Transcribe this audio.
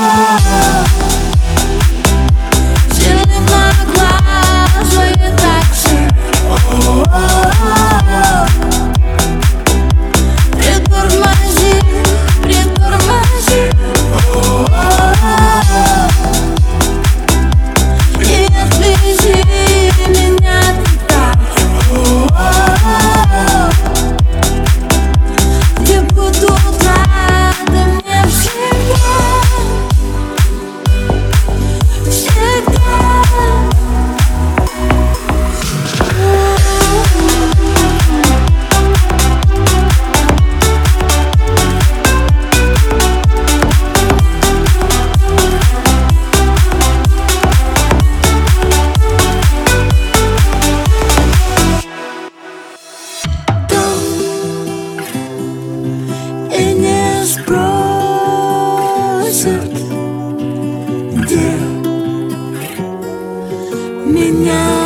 Oh. меня.